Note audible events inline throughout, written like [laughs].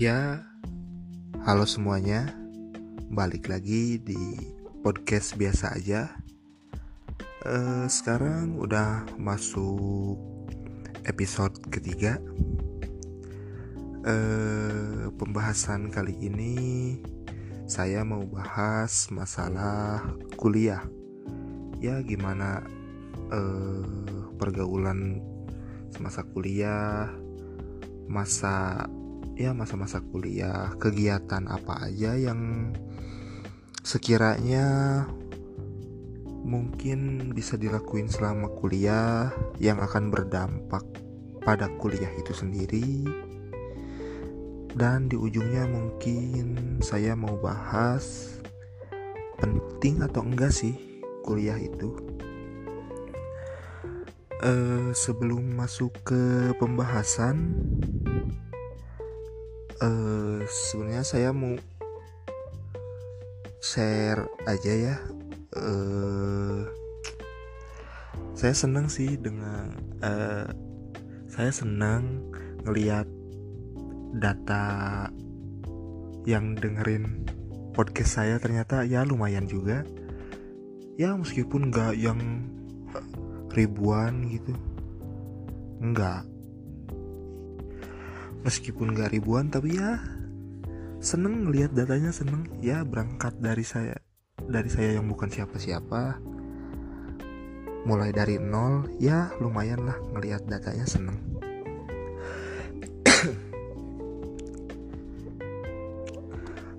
Ya, halo semuanya. Balik lagi di podcast biasa aja. Uh, sekarang udah masuk episode ketiga. Uh, pembahasan kali ini saya mau bahas masalah kuliah. Ya, gimana uh, pergaulan semasa kuliah, masa ya masa-masa kuliah kegiatan apa aja yang sekiranya mungkin bisa dilakuin selama kuliah yang akan berdampak pada kuliah itu sendiri. Dan di ujungnya mungkin saya mau bahas penting atau enggak sih kuliah itu? Uh, sebelum masuk ke pembahasan uh, sebenarnya saya mau share aja ya. Uh, saya senang sih dengan uh, saya senang ngelihat data yang dengerin podcast saya ternyata ya lumayan juga. Ya meskipun nggak yang ribuan gitu. Enggak meskipun gak ribuan tapi ya seneng ngelihat datanya seneng. Ya berangkat dari saya dari saya yang bukan siapa-siapa. Mulai dari nol ya lumayan lah ngelihat datanya seneng.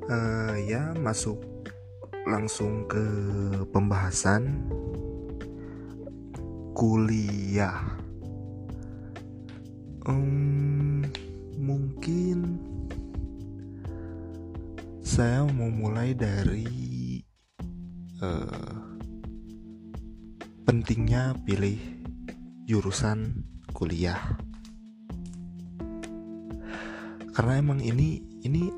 Uh, [coughs] ya masuk langsung ke pembahasan kuliah. Um, saya mau mulai dari uh, pentingnya pilih jurusan kuliah. Karena emang ini ini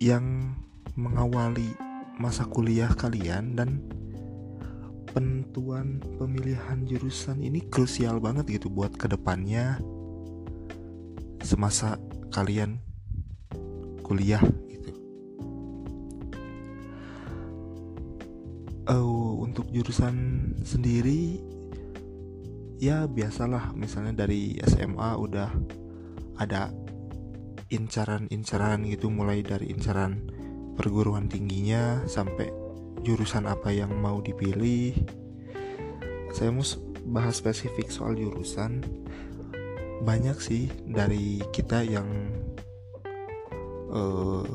yang mengawali masa kuliah kalian dan penentuan pemilihan jurusan ini krusial banget gitu buat ke depannya semasa kalian kuliah jurusan sendiri ya biasalah. Misalnya dari SMA udah ada incaran-incaran gitu mulai dari incaran perguruan tingginya sampai jurusan apa yang mau dipilih. Saya mau bahas spesifik soal jurusan. Banyak sih dari kita yang uh,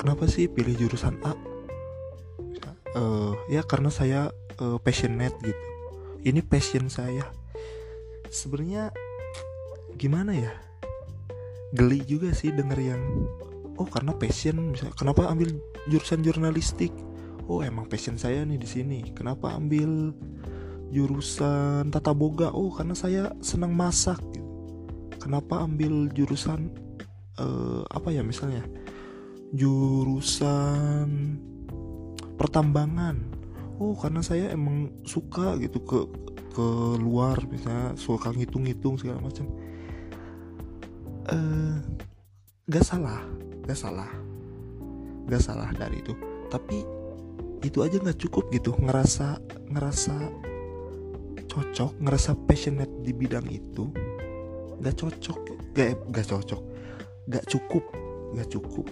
kenapa sih pilih jurusan A uh, ya karena saya uh, passionate gitu. Ini passion saya. Sebenarnya gimana ya? Geli juga sih denger yang oh karena passion. Misalnya kenapa ambil jurusan jurnalistik? Oh emang passion saya nih di sini. Kenapa ambil jurusan tata boga? Oh karena saya senang masak. Kenapa ambil jurusan uh, apa ya misalnya? Jurusan pertambangan. Oh karena saya emang suka gitu ke ke luar misalnya suka ngitung-ngitung segala macam. Uh, gak salah gak salah gak salah dari itu. Tapi itu aja nggak cukup gitu ngerasa ngerasa cocok ngerasa passionate di bidang itu gak cocok gak gak cocok gak cukup gak cukup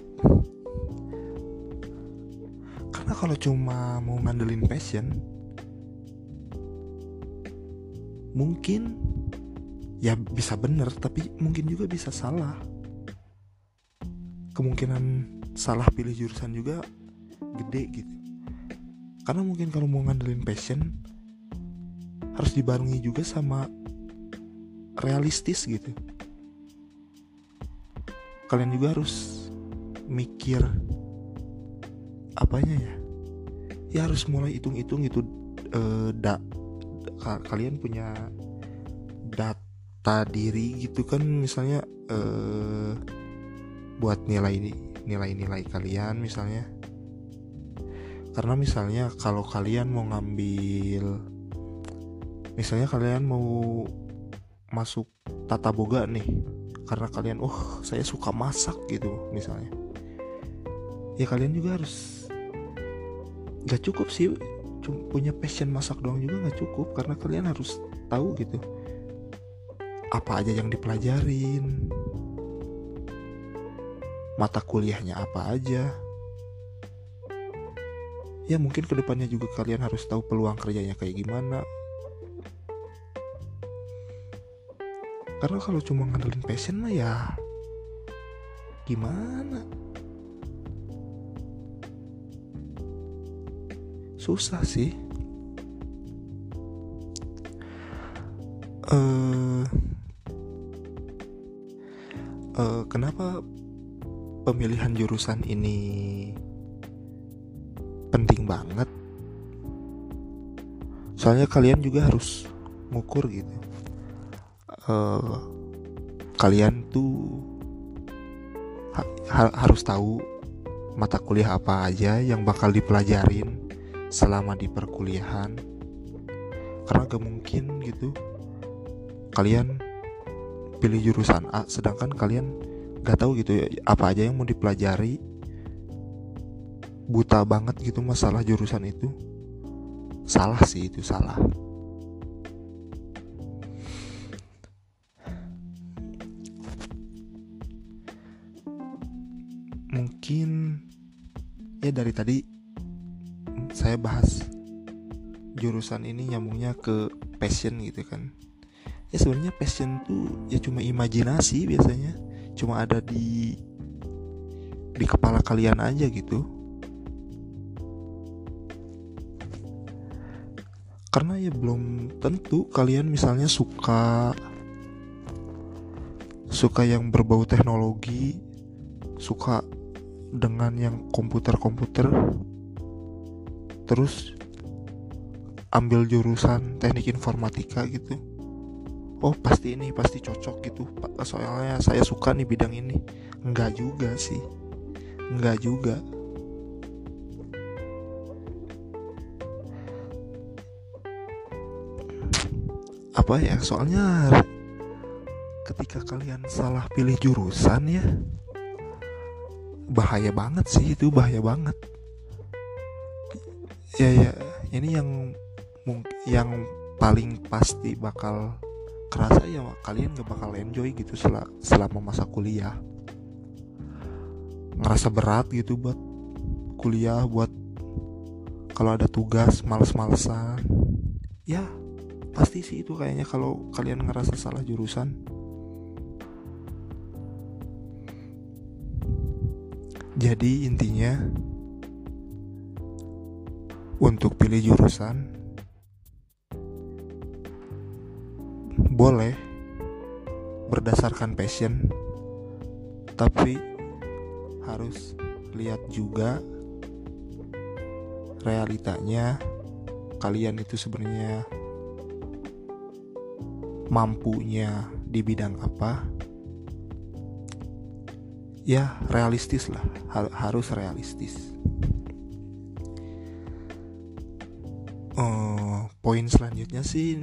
karena kalau cuma mau ngandelin passion mungkin ya bisa bener tapi mungkin juga bisa salah. Kemungkinan salah pilih jurusan juga gede gitu. Karena mungkin kalau mau ngandelin passion harus dibarengi juga sama realistis gitu. Kalian juga harus mikir apanya ya ya harus mulai hitung-hitung gitu uh, da, da kalian punya data diri gitu kan misalnya uh, buat nilai nilai-nilai kalian misalnya. Karena misalnya kalau kalian mau ngambil misalnya kalian mau masuk tata boga nih karena kalian oh saya suka masak gitu misalnya. Ya kalian juga harus gak cukup sih punya passion masak doang juga nggak cukup karena kalian harus tahu gitu apa aja yang dipelajarin mata kuliahnya apa aja. Ya mungkin ke depannya juga kalian harus tahu peluang kerjanya kayak gimana. Karena kalau cuma ngandelin passion mah ya gimana susah sih. Uh, uh, kenapa pemilihan jurusan ini penting banget? Soalnya kalian juga harus ngukur gitu. Uh, kalian tuh ha harus tahu mata kuliah apa aja yang bakal dipelajarin selama di perkuliahan. Karena gak mungkin gitu. Kalian pilih jurusan A sedangkan kalian gak tahu gitu ya apa aja yang mau dipelajari. Buta banget gitu masalah jurusan itu. Salah sih itu salah. Mungkin ya dari tadi saya bahas jurusan ini nyambungnya ke passion gitu kan. Ya sebenarnya passion tuh ya cuma imajinasi biasanya. Cuma ada di di kepala kalian aja gitu. Karena ya belum tentu kalian misalnya suka suka yang berbau teknologi suka dengan yang komputer-komputer terus ambil jurusan teknik informatika gitu. Oh pasti ini pasti cocok gitu soalnya saya suka nih bidang ini. Enggak juga sih. Enggak juga. Apa ya? Soalnya ketika kalian salah pilih jurusan ya bahaya banget sih itu bahaya banget ya ya. Ini yang yang paling pasti bakal kerasa ya kalian gak bakal enjoy gitu sel selama masa kuliah. Ngerasa berat gitu buat kuliah buat kalau ada tugas males-malesan. Ya pasti sih itu kayaknya kalau kalian ngerasa salah jurusan. Jadi intinya untuk pilih jurusan? Boleh berdasarkan passion tapi harus lihat juga realitanya kalian itu sebenarnya mampunya di bidang apa. Ya realistis lah harus realistis poin selanjutnya sih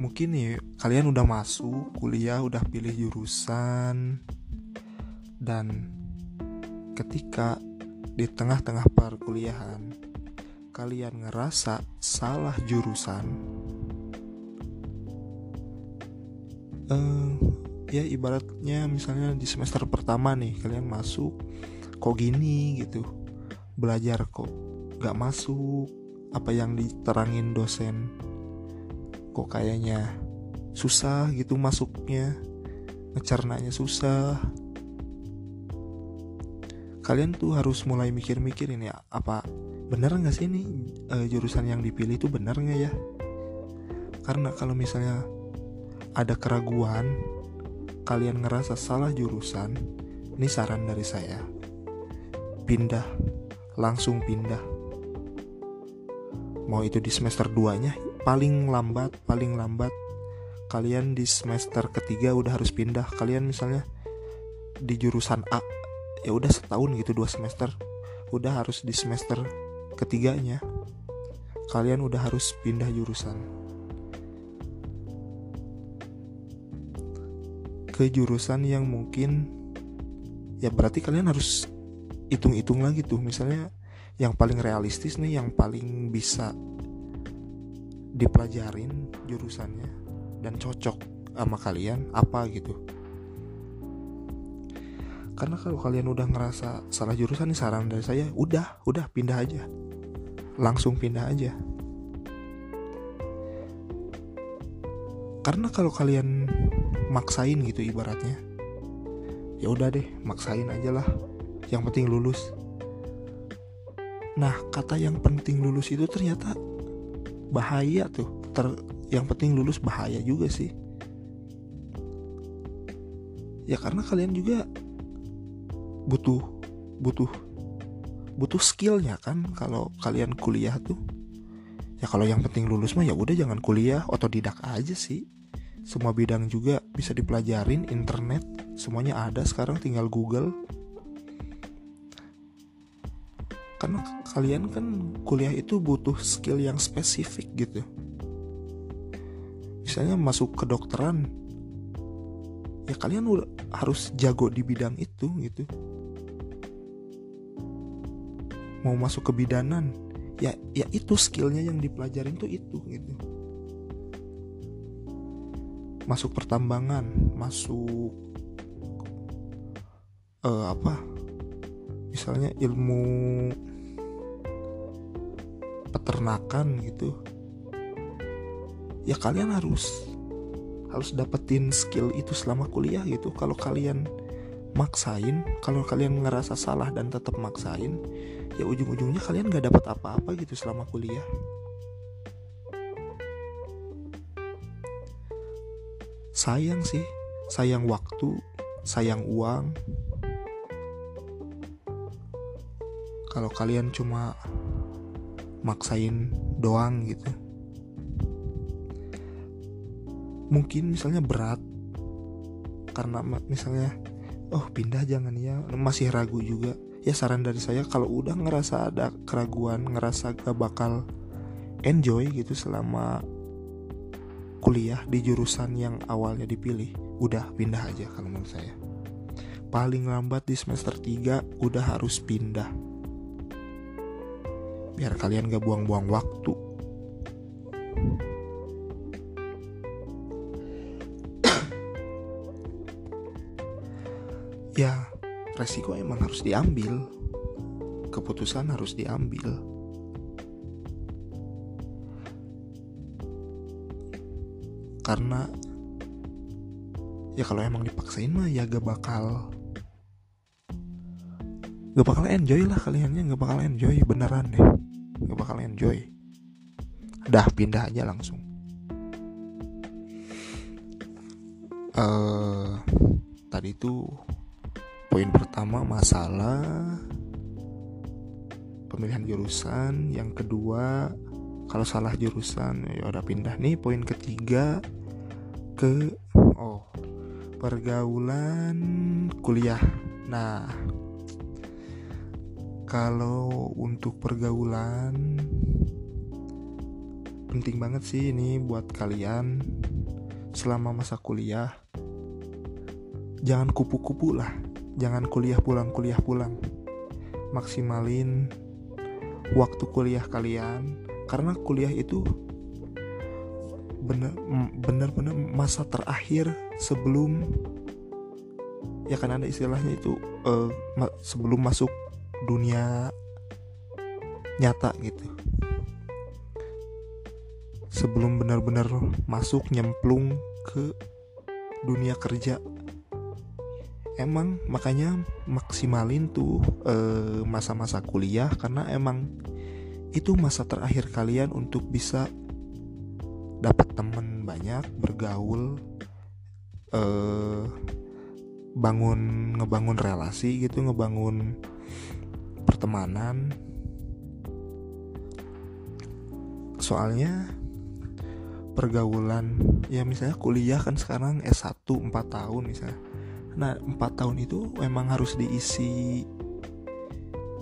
mungkin nih kalian udah masuk kuliah udah pilih jurusan dan ketika di tengah-tengah perkuliahan kalian ngerasa salah jurusan uh, ya ibaratnya misalnya di semester pertama nih kalian masuk kok gini gitu belajar kok gak masuk apa yang diterangin dosen? Kok kayaknya susah gitu masuknya? Ngecernanya susah. Kalian tuh harus mulai mikir-mikir ini apa bener nggak sih ini uh, jurusan yang dipilih itu bener nggak ya? Karena kalau misalnya ada keraguan kalian ngerasa salah jurusan ini saran dari saya. Pindah langsung pindah mau itu di semester 2 nya paling lambat paling lambat. Kalian di semester ketiga udah harus pindah. Kalian misalnya di jurusan A ya udah setahun gitu dua semester. Udah harus di semester ketiganya. Kalian udah harus pindah jurusan. Ke jurusan yang mungkin ya berarti kalian harus hitung-hitung lagi tuh. Misalnya yang paling realistis nih yang paling bisa dipelajarin jurusannya dan cocok sama kalian apa gitu. Karena kalau kalian udah ngerasa salah jurusan nih saran dari saya udah udah pindah aja. Langsung pindah aja. Karena kalau kalian maksain gitu ibaratnya ya udah deh maksain aja lah. Yang penting lulus nah kata yang penting lulus itu ternyata bahaya tuh. Ter yang penting lulus bahaya juga sih. Ya karena kalian juga butuh butuh butuh skillnya kan kalau kalian kuliah tuh. Ya kalau yang penting lulus mah ya udah jangan kuliah otodidak aja sih. Semua bidang juga bisa dipelajarin internet semuanya ada sekarang tinggal Google karena kalian kan kuliah itu butuh skill yang spesifik gitu. Misalnya masuk ke dokteran ya kalian udah harus jago di bidang itu gitu. Mau masuk ke bidanan ya ya itu skillnya yang dipelajarin tuh itu gitu. Masuk pertambangan masuk uh, apa? Misalnya ilmu peternakan gitu ya kalian harus harus dapetin skill itu selama kuliah gitu. Kalau kalian maksain kalau kalian ngerasa salah dan tetap maksain ya ujung-ujungnya kalian gak dapat apa-apa gitu selama kuliah. Sayang sih sayang waktu sayang uang. Kalau kalian cuma maksain doang gitu mungkin misalnya berat karena misalnya oh pindah jangan ya masih ragu juga ya saran dari saya kalau udah ngerasa ada keraguan ngerasa gak bakal enjoy gitu selama kuliah di jurusan yang awalnya dipilih, udah pindah aja kalau menurut saya. Paling lambat di semester 3 udah harus pindah. Biar kalian gak buang-buang waktu. [coughs] ya, resiko emang harus diambil. Keputusan harus diambil karena ya kalau emang dipaksain mah ya gak bakal gak bakal enjoy lah kaliannya gak bakal enjoy beneran deh bakal enjoy. Dah pindah aja langsung. Uh, tadi itu poin pertama masalah pemilihan jurusan. Yang kedua kalau salah jurusan ya udah pindah nih. Poin ketiga ke oh pergaulan kuliah. Nah kalau untuk pergaulan penting banget sih ini buat kalian selama masa kuliah. Jangan kupu-kupu lah jangan kuliah pulang kuliah pulang. Maksimalin waktu kuliah kalian karena kuliah itu bener bener-bener masa terakhir sebelum ya kan ada istilahnya itu uh, sebelum masuk dunia nyata gitu. Sebelum benar-benar masuk nyemplung ke dunia kerja emang makanya maksimalin tuh eh, masa-masa uh, kuliah karena emang itu masa terakhir kalian untuk bisa dapat temen banyak bergaul eh, bangun ngebangun relasi gitu ngebangun pertemanan. Soalnya pergaulan ya misalnya kuliah kan sekarang S1 4 tahun misalnya. Nah 4 tahun itu memang harus diisi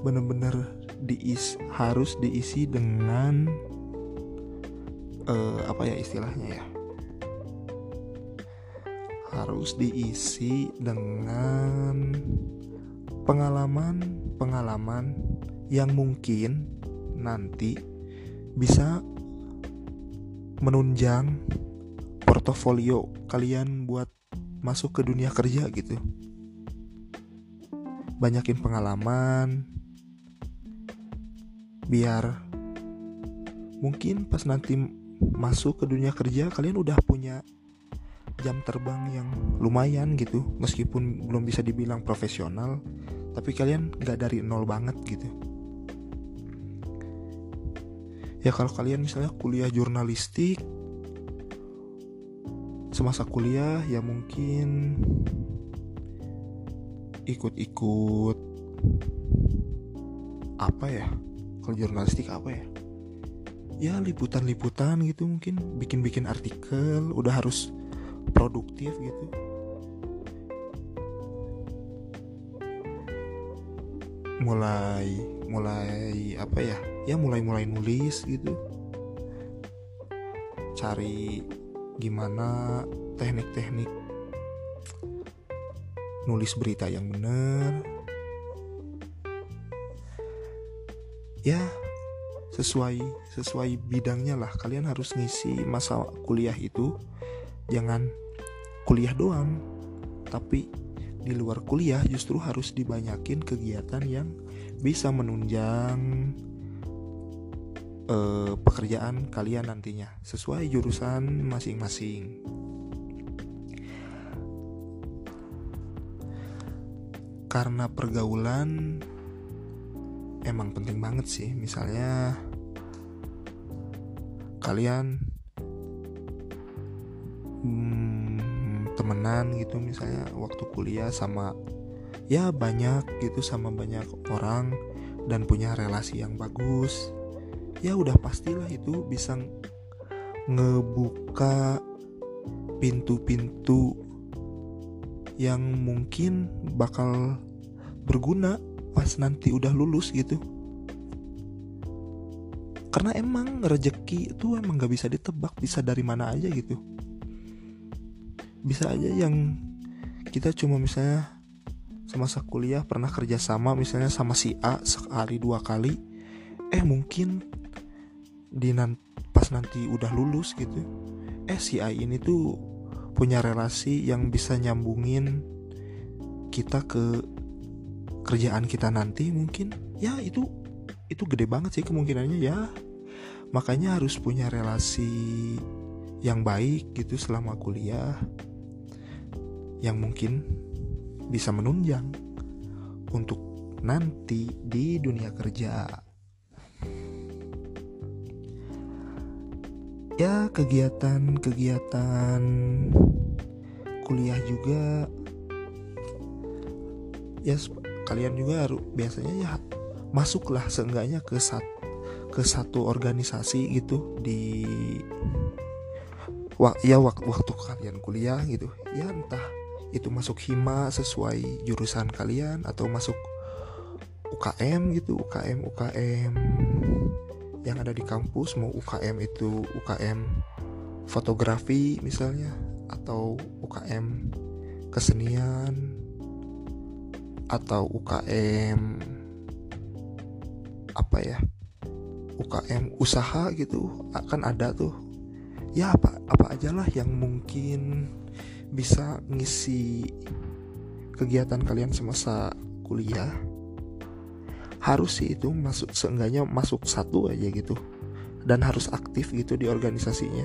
bener-bener diis harus diisi dengan uh, apa ya istilahnya ya? Harus diisi dengan pengalaman-pengalaman yang mungkin nanti bisa menunjang portofolio kalian buat masuk ke dunia kerja gitu. Banyakin pengalaman biar mungkin pas nanti masuk ke dunia kerja kalian udah punya jam terbang yang lumayan gitu meskipun belum bisa dibilang profesional tapi kalian gak dari nol banget gitu. Ya kalau kalian misalnya kuliah jurnalistik semasa kuliah ya mungkin ikut-ikut apa ya? Kalau jurnalistik apa ya? Ya liputan-liputan gitu mungkin. Bikin-bikin artikel udah harus produktif gitu mulai mulai apa ya? Ya mulai mulai nulis gitu. Cari gimana teknik-teknik nulis berita yang benar. Ya sesuai sesuai bidangnya lah. Kalian harus ngisi masa kuliah itu. Jangan kuliah doang tapi di luar kuliah justru harus dibanyakin kegiatan yang bisa menunjang uh, pekerjaan kalian nantinya sesuai jurusan masing-masing. Karena pergaulan emang penting banget sih, misalnya kalian hmm, temenan gitu misalnya waktu kuliah sama ya banyak gitu sama banyak orang dan punya relasi yang bagus ya udah pastilah itu bisa ngebuka pintu-pintu yang mungkin bakal berguna pas nanti udah lulus gitu. Karena emang rezeki itu emang gak bisa ditebak bisa dari mana aja gitu bisa aja yang kita cuma misalnya semasa kuliah pernah kerja sama misalnya sama si A sekali dua kali. Eh mungkin di nan pas nanti udah lulus gitu eh si A ini tuh punya relasi yang bisa nyambungin kita ke kerjaan kita nanti mungkin. Ya itu itu gede banget sih kemungkinannya ya. Makanya harus punya relasi yang baik gitu selama kuliah yang mungkin bisa menunjang untuk nanti di dunia kerja. ya kegiatan-kegiatan kuliah juga ya kalian juga harus biasanya ya masuklah seenggaknya ke sat, ke satu organisasi gitu di ya waktu waktu kalian kuliah gitu ya entah itu masuk hima sesuai jurusan kalian atau masuk UKM gitu UKM UKM yang ada di kampus mau UKM itu UKM fotografi misalnya atau UKM kesenian atau UKM apa ya UKM usaha gitu akan ada tuh. Ya apa apa aja lah yang mungkin bisa ngisi kegiatan kalian semasa kuliah? Harus sih itu masuk seenggaknya masuk satu aja gitu. Dan harus aktif gitu di organisasinya.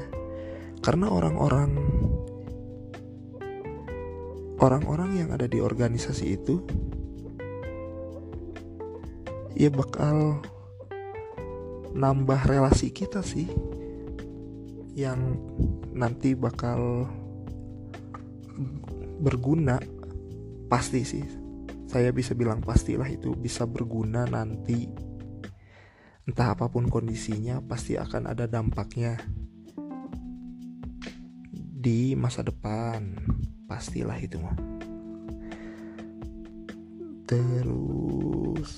Karena orang-orang orang-orang yang ada di organisasi itu ya bakal nambah relasi kita sih. Yang nanti bakal berguna pasti sih. Saya bisa bilang pastilah itu bisa berguna nanti. Entah apa pun kondisinya pasti akan ada dampaknya di masa depan. Pastilah itu mah terus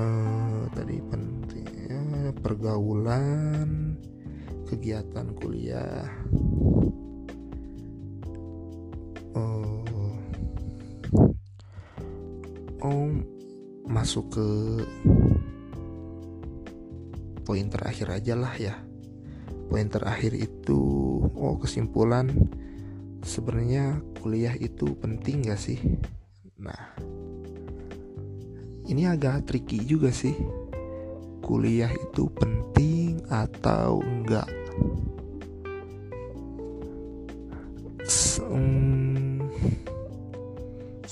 uh, tadi pentingnya pergaulan kegiatan kuliah uh, oh masuk ke poin terakhir aja lah ya. Poin terakhir itu oh kesimpulan sebenarnya kuliah itu penting gak sih? Nah ini agak tricky juga sih. Kuliah itu penting atau enggak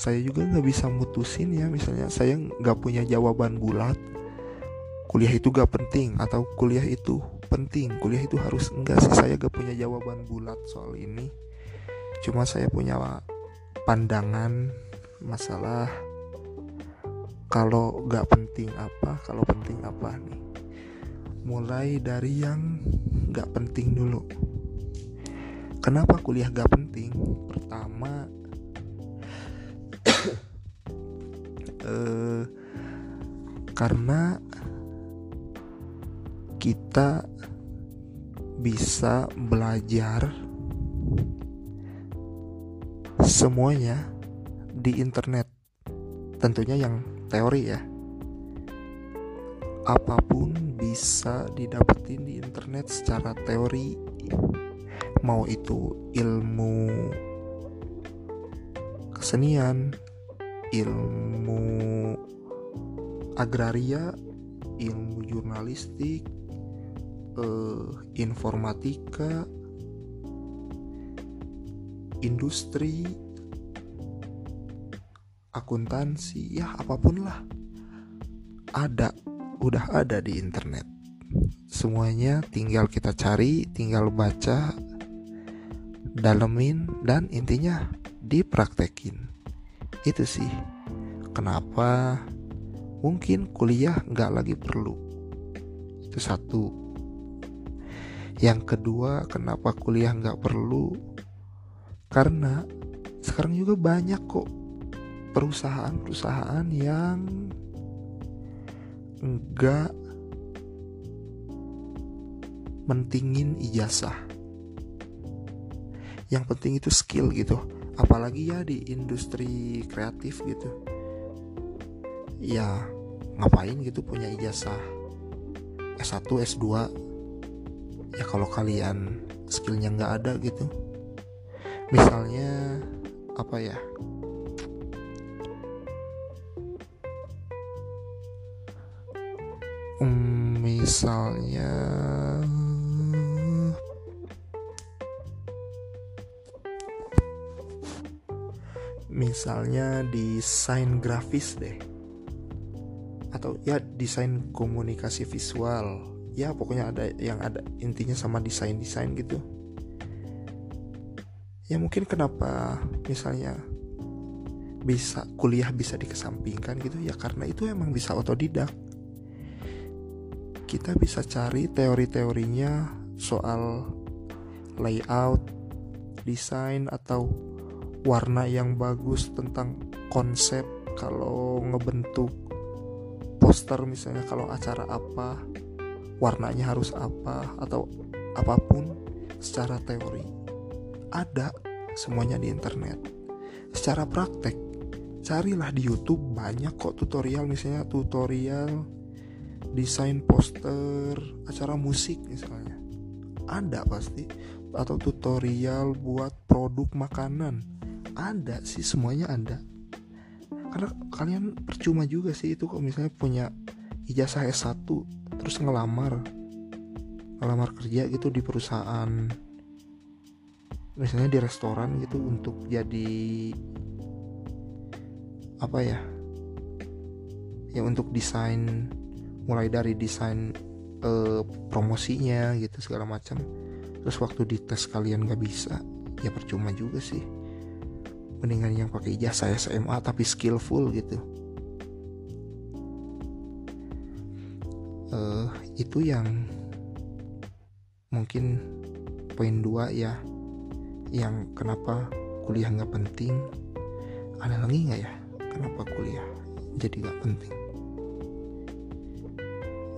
saya juga nggak bisa mutusin ya. Misalnya saya nggak punya jawaban bulat kuliah itu gak penting atau kuliah itu penting. Kuliah itu harus enggak sih. Saya gak punya jawaban bulat soal ini. Cuma saya punya pandangan masalah kalau gak penting apa kalau penting apa nih. Mulai dari yang gak penting dulu. Kenapa kuliah gak penting? Pertama eh, karena kita bisa belajar semuanya di internet. Tentunya yang teori ya. Apa pun bisa didapetin di internet secara teori. Mau itu ilmu kesenian, ilmu agraria, ilmu jurnalistik, uh, informatika, industri, akuntansi, ya apa pun lah. Ada, udah ada di internet. Semuanya tinggal kita cari, tinggal baca, dalemin, dan intinya dipraktekin. Itu sih. Kenapa mungkin kuliah nggak lagi perlu. Itu satu. Yang kedua kenapa kuliah nggak perlu? Karena sekarang juga banyak kok perusahaan-perusahaan yang nggak mentingin ijazah. Yang penting itu skill gitu apalagi ya di industri kreatif gitu. Ya ngapain gitu punya ijazah S1 S2 ya kalau kalian skillnya nggak ada gitu. Misalnya apa ya? Um, misalnya misalnya desain grafis deh. Atau ya desain komunikasi visual. Ya pokoknya ada yang ada intinya sama desain desain gitu. Ya mungkin kenapa misalnya bisa kuliah bisa dikesampingkan gitu? Ya karena itu emang bisa otodidak. Kita bisa cari teori-teorinya soal layout desain atau warna yang bagus tentang konsep kalau ngebentuk poster misalnya kalau acara apa warnanya harus apa atau apa pun secara teori ada semuanya di internet. Secara praktek carilah di YouTube banyak kok tutorial misalnya tutorial desain poster acara musik misalnya. Ada pasti atau tutorial buat produk makanan ada sih semuanya ada. Karena kalian percuma juga sih itu kok misalnya punya ijazah S1 terus ngelamar ngelamar kerja gitu di perusahaan misalnya di restoran gitu untuk jadi apa ya ya untuk desain mulai dari desain eh, promosinya gitu segala macam. Terus waktu dites kalian gak bisa ya percuma juga sih mendingan yang pakai ijazah SMA tapi skillful gitu. Uh, itu yang mungkin poin dua ya yang kenapa kuliah nggak penting. Ada lagi nggak ya? Kenapa kuliah jadi nggak penting?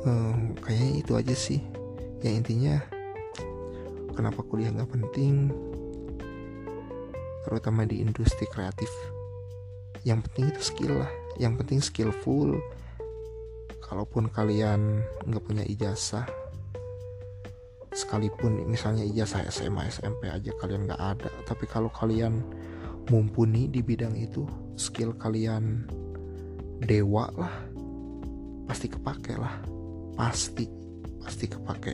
Uh, kayaknya itu aja sih. Yang intinya kenapa kuliah nggak penting terutama di industri kreatif. Yang penting itu skill lah. Yang penting skillful. Kalaupun kalian nggak punya ijazah sekalipun misalnya ijazah SMA SMP aja kalian nggak ada tapi kalau kalian mumpuni di bidang itu skill kalian dewa lah pasti kepake lah. Pasti pasti kepake.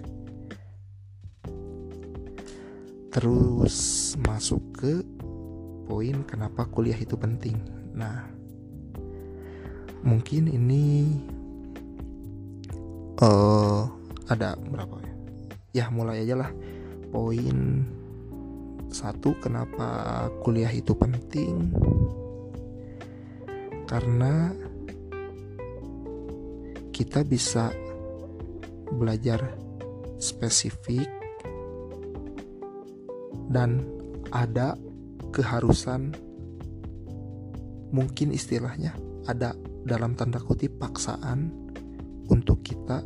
Terus masuk ke poin kenapa kuliah itu penting. Nah mungkin ini uh, ada berapa ya? Ya mulai aja lah. Poin satu kenapa kuliah itu penting? Karena kita bisa belajar spesifik dan ada keharusan mungkin istilahnya ada dalam tanda kutip paksaan untuk kita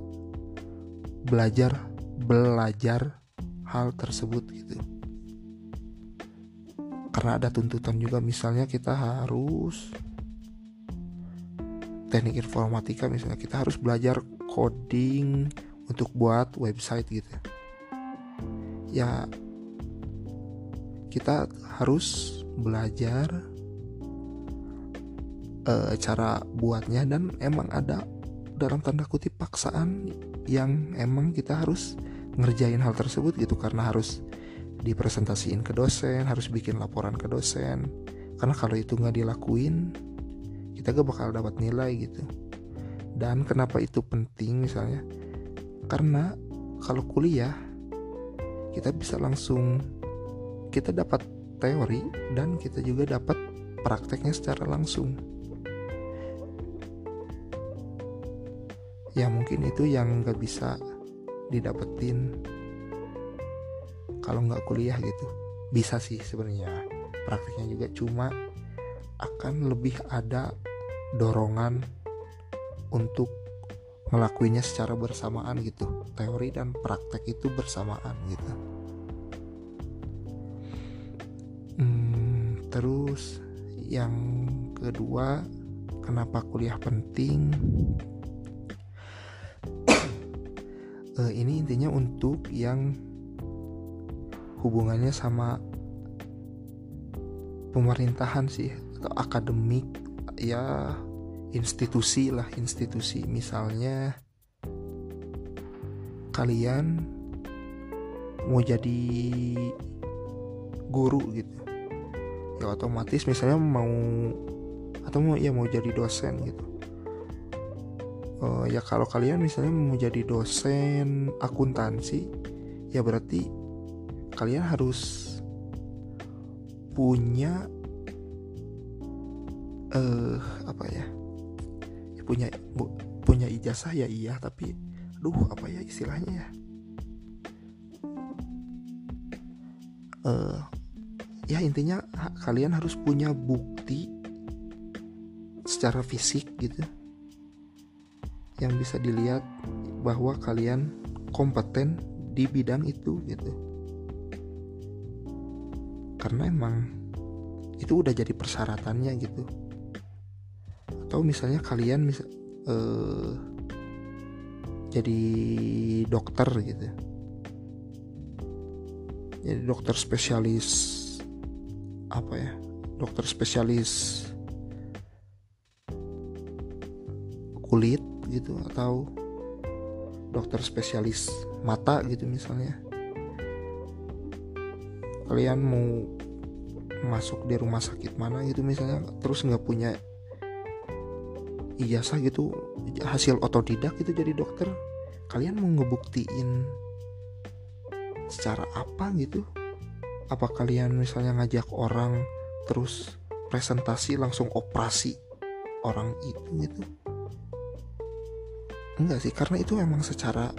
belajar belajar hal tersebut gitu. Karena ada tuntutan juga misalnya kita harus teknik informatika misalnya kita harus belajar coding untuk buat website gitu. Ya kita harus belajar uh, cara buatnya dan emang ada dalam tanda kutip paksaan yang emang kita harus ngerjain hal tersebut gitu. Karena harus dipresentasiin ke dosen harus bikin laporan ke dosen. Karena kalau itu nggak dilakuin kita gak bakal dapat nilai gitu. Dan kenapa itu penting misalnya? Karena kalau kuliah kita bisa langsung kita dapat teori dan kita juga dapat prakteknya secara langsung. Ya mungkin itu yang gak bisa didapetin kalau nggak kuliah gitu. Bisa sih sebenarnya. Prakteknya juga cuma akan lebih ada dorongan untuk ngelakuinnya secara bersamaan gitu. Teori dan praktek itu bersamaan gitu terus. Yang kedua kenapa kuliah penting? Uh, [coughs] ini intinya untuk yang hubungannya sama pemerintahan sih atau akademik ya institusi lah institusi. Misalnya kalian mau jadi guru gitu ya otomatis misalnya mau atau mau ya mau jadi dosen gitu. Uh, ya kalau kalian misalnya mau jadi dosen akuntansi ya berarti kalian harus punya eh uh, apa ya? Punya bu, punya ijazah ya iya tapi duh apa ya istilahnya ya? Uh, ya intinya kalian harus punya bukti secara fisik gitu yang bisa dilihat bahwa kalian kompeten di bidang itu gitu. Karena emang itu udah jadi persyaratannya gitu. Atau misalnya kalian misal uh, jadi dokter gitu. Jadi dokter spesialis apa ya dokter spesialis kulit gitu atau dokter spesialis mata gitu misalnya. Kalian mau masuk di rumah sakit mana gitu misalnya terus nggak punya ijazah gitu hasil otodidak gitu jadi dokter kalian mau ngebuktiin secara apa gitu apa kalian misalnya ngajak orang terus presentasi langsung operasi orang itu gitu enggak sih karena itu emang secara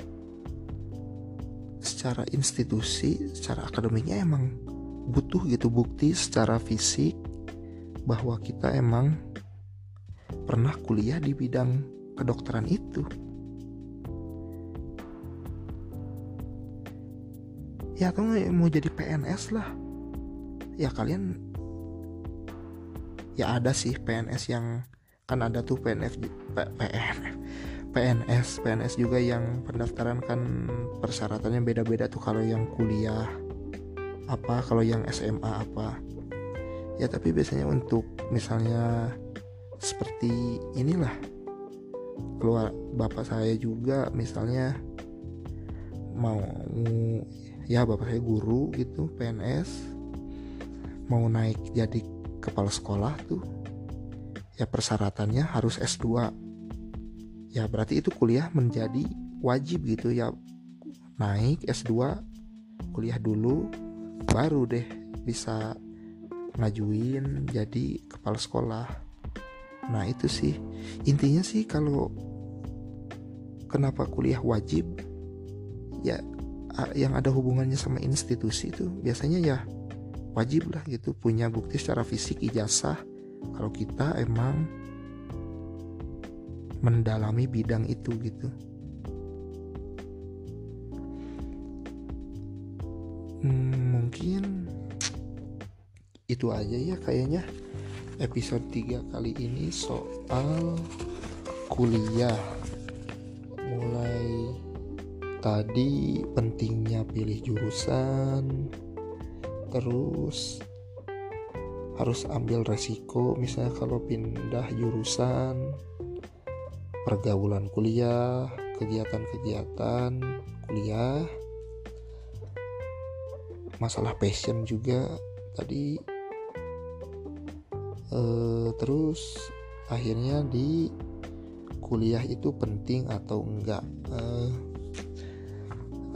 secara institusi secara akademiknya emang butuh gitu bukti secara fisik bahwa kita emang pernah kuliah di bidang kedokteran itu. Ya atau mau jadi PNS lah. Ya kalian ya ada sih PNS yang kan ada tuh PNF P, PN PNS PNS juga yang pendaftaran kan persyaratannya beda-beda tuh kalau yang kuliah apa kalau yang SMA apa ya tapi biasanya untuk misalnya seperti inilah keluar bapak saya juga misalnya mau ya bapak saya guru gitu PNS mau naik jadi kepala sekolah tuh ya persyaratannya harus S2 ya berarti itu kuliah menjadi wajib gitu ya naik S2 kuliah dulu baru deh bisa ngajuin jadi kepala sekolah. Nah itu sih. Intinya sih kalau kenapa kuliah wajib ya yang ada hubungannya sama institusi itu biasanya ya wajib lah gitu punya bukti secara fisik ijazah. Kalau kita emang mendalami bidang itu gitu. Hmm, mungkin itu aja ya kayaknya episode 3 kali ini soal kuliah. Mulai tadi pentingnya pilih jurusan terus harus ambil resiko misalnya kalau pindah jurusan pergaulan kuliah kegiatan-kegiatan kuliah masalah passion juga tadi. Uh, terus akhirnya di kuliah itu penting atau enggak? Uh,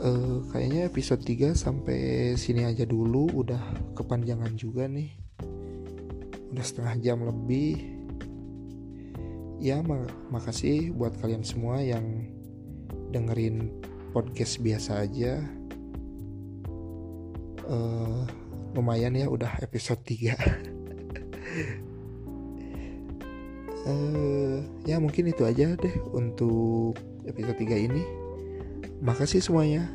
uh, kayaknya episode 3 sampai sini aja dulu. Udah kepanjangan juga nih. Udah setengah jam lebih. Ya mak makasih buat kalian semua yang dengerin podcast biasa aja. Uh, lumayan ya udah episode 3 uh, [laughs] ya mungkin itu aja deh untuk episode 3 ini makasih semuanya